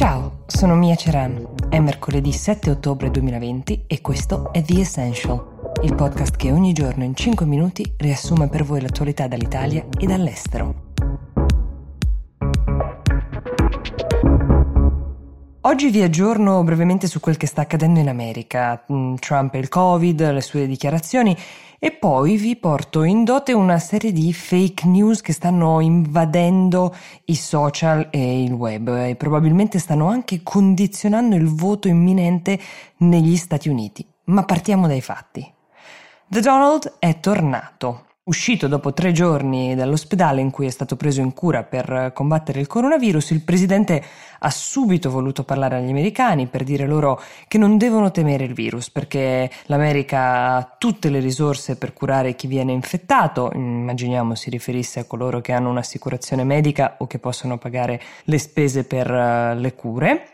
Ciao, sono Mia Ceran. È mercoledì 7 ottobre 2020 e questo è The Essential, il podcast che ogni giorno in 5 minuti riassume per voi l'attualità dall'Italia e dall'estero. Oggi vi aggiorno brevemente su quel che sta accadendo in America, mm, Trump e il Covid, le sue dichiarazioni e poi vi porto in dote una serie di fake news che stanno invadendo i social e il web e probabilmente stanno anche condizionando il voto imminente negli Stati Uniti. Ma partiamo dai fatti. The Donald è tornato. Uscito dopo tre giorni dall'ospedale in cui è stato preso in cura per combattere il coronavirus, il presidente ha subito voluto parlare agli americani per dire loro che non devono temere il virus perché l'America ha tutte le risorse per curare chi viene infettato, immaginiamo si riferisse a coloro che hanno un'assicurazione medica o che possono pagare le spese per uh, le cure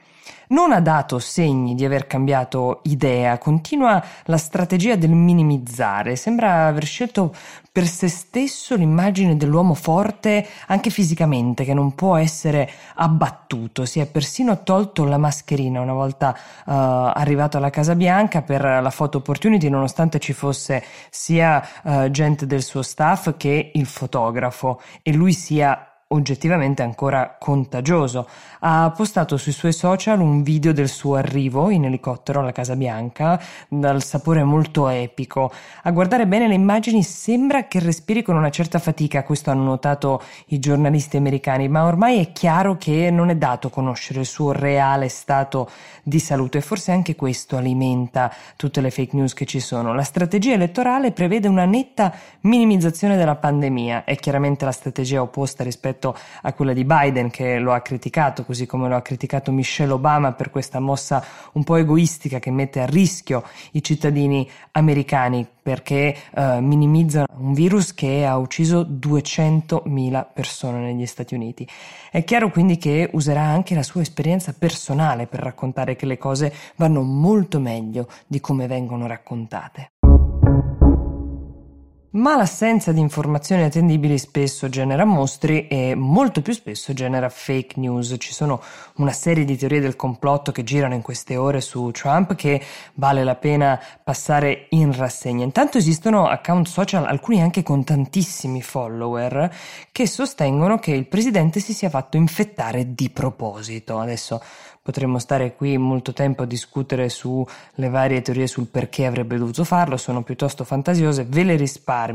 non ha dato segni di aver cambiato idea, continua la strategia del minimizzare, sembra aver scelto per se stesso l'immagine dell'uomo forte anche fisicamente, che non può essere abbattuto, si è persino tolto la mascherina una volta uh, arrivato alla Casa Bianca per la photo opportunity, nonostante ci fosse sia uh, gente del suo staff che il fotografo. E lui sia oggettivamente ancora contagioso. Ha postato sui suoi social un video del suo arrivo in elicottero alla Casa Bianca, dal sapore molto epico. A guardare bene le immagini sembra che respiri con una certa fatica, questo hanno notato i giornalisti americani, ma ormai è chiaro che non è dato conoscere il suo reale stato di salute e forse anche questo alimenta tutte le fake news che ci sono. La strategia elettorale prevede una netta minimizzazione della pandemia, è chiaramente la strategia opposta rispetto rispetto a quella di Biden che lo ha criticato, così come lo ha criticato Michelle Obama per questa mossa un po' egoistica che mette a rischio i cittadini americani perché eh, minimizza un virus che ha ucciso 200.000 persone negli Stati Uniti. È chiaro quindi che userà anche la sua esperienza personale per raccontare che le cose vanno molto meglio di come vengono raccontate. Ma l'assenza di informazioni attendibili spesso genera mostri e molto più spesso genera fake news. Ci sono una serie di teorie del complotto che girano in queste ore su Trump che vale la pena passare in rassegna. Intanto esistono account social, alcuni anche con tantissimi follower, che sostengono che il presidente si sia fatto infettare di proposito. Adesso Potremmo stare qui molto tempo a discutere sulle varie teorie sul perché avrebbe dovuto farlo, sono piuttosto fantasiose, ve le risparmio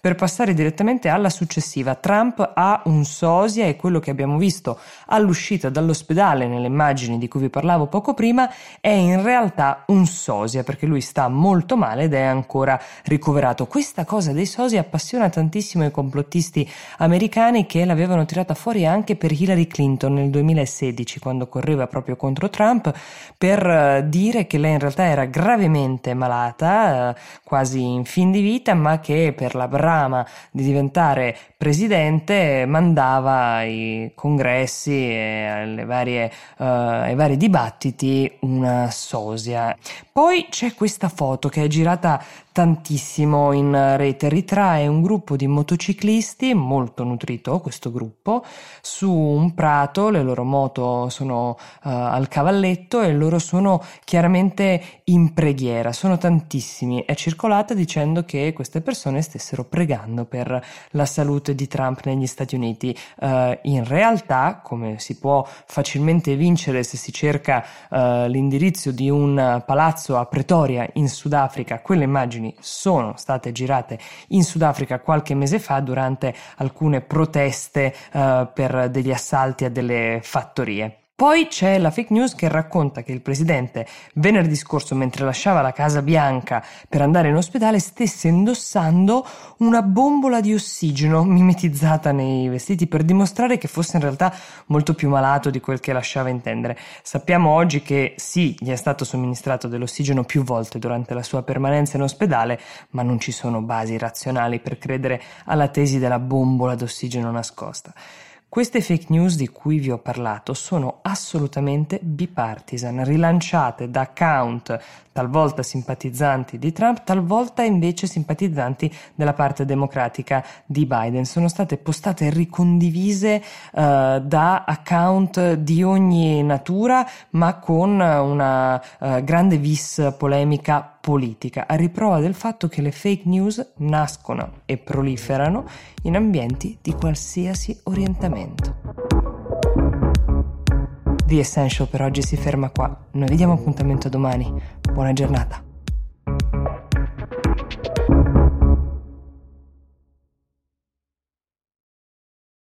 per passare direttamente alla successiva. Trump ha un sosia e quello che abbiamo visto all'uscita dall'ospedale nelle immagini di cui vi parlavo poco prima è in realtà un sosia perché lui sta molto male ed è ancora ricoverato. Questa cosa dei sosia appassiona tantissimo i complottisti americani che l'avevano tirata fuori anche per Hillary Clinton nel 2016 quando correva proprio proprio contro Trump per eh, dire che lei in realtà era gravemente malata, eh, quasi in fin di vita, ma che per la brama di diventare presidente mandava ai congressi e alle varie, uh, ai vari dibattiti una sosia. Poi c'è questa foto che è girata tantissimo in rete, ritrae un gruppo di motociclisti, molto nutrito questo gruppo, su un prato, le loro moto sono uh, al cavalletto e loro sono chiaramente in preghiera, sono tantissimi, è circolata dicendo che queste persone stessero pregando per la salute di Trump negli Stati Uniti. Uh, in realtà, come si può facilmente vincere se si cerca uh, l'indirizzo di un palazzo a Pretoria in Sudafrica, quelle immagini sono state girate in Sudafrica qualche mese fa durante alcune proteste uh, per degli assalti a delle fattorie. Poi c'è la fake news che racconta che il presidente venerdì scorso, mentre lasciava la Casa Bianca per andare in ospedale, stesse indossando una bombola di ossigeno mimetizzata nei vestiti per dimostrare che fosse in realtà molto più malato di quel che lasciava intendere. Sappiamo oggi che sì, gli è stato somministrato dell'ossigeno più volte durante la sua permanenza in ospedale, ma non ci sono basi razionali per credere alla tesi della bombola d'ossigeno nascosta. Queste fake news di cui vi ho parlato sono assolutamente bipartisan, rilanciate da account talvolta simpatizzanti di Trump, talvolta invece simpatizzanti della parte democratica di Biden. Sono state postate e ricondivise uh, da account di ogni natura, ma con una uh, grande vis polemica politica, a riprova del fatto che le fake news nascono e proliferano in ambienti di qualsiasi orientamento. The Essential per oggi si ferma qua. Noi vi diamo appuntamento domani. Buona giornata.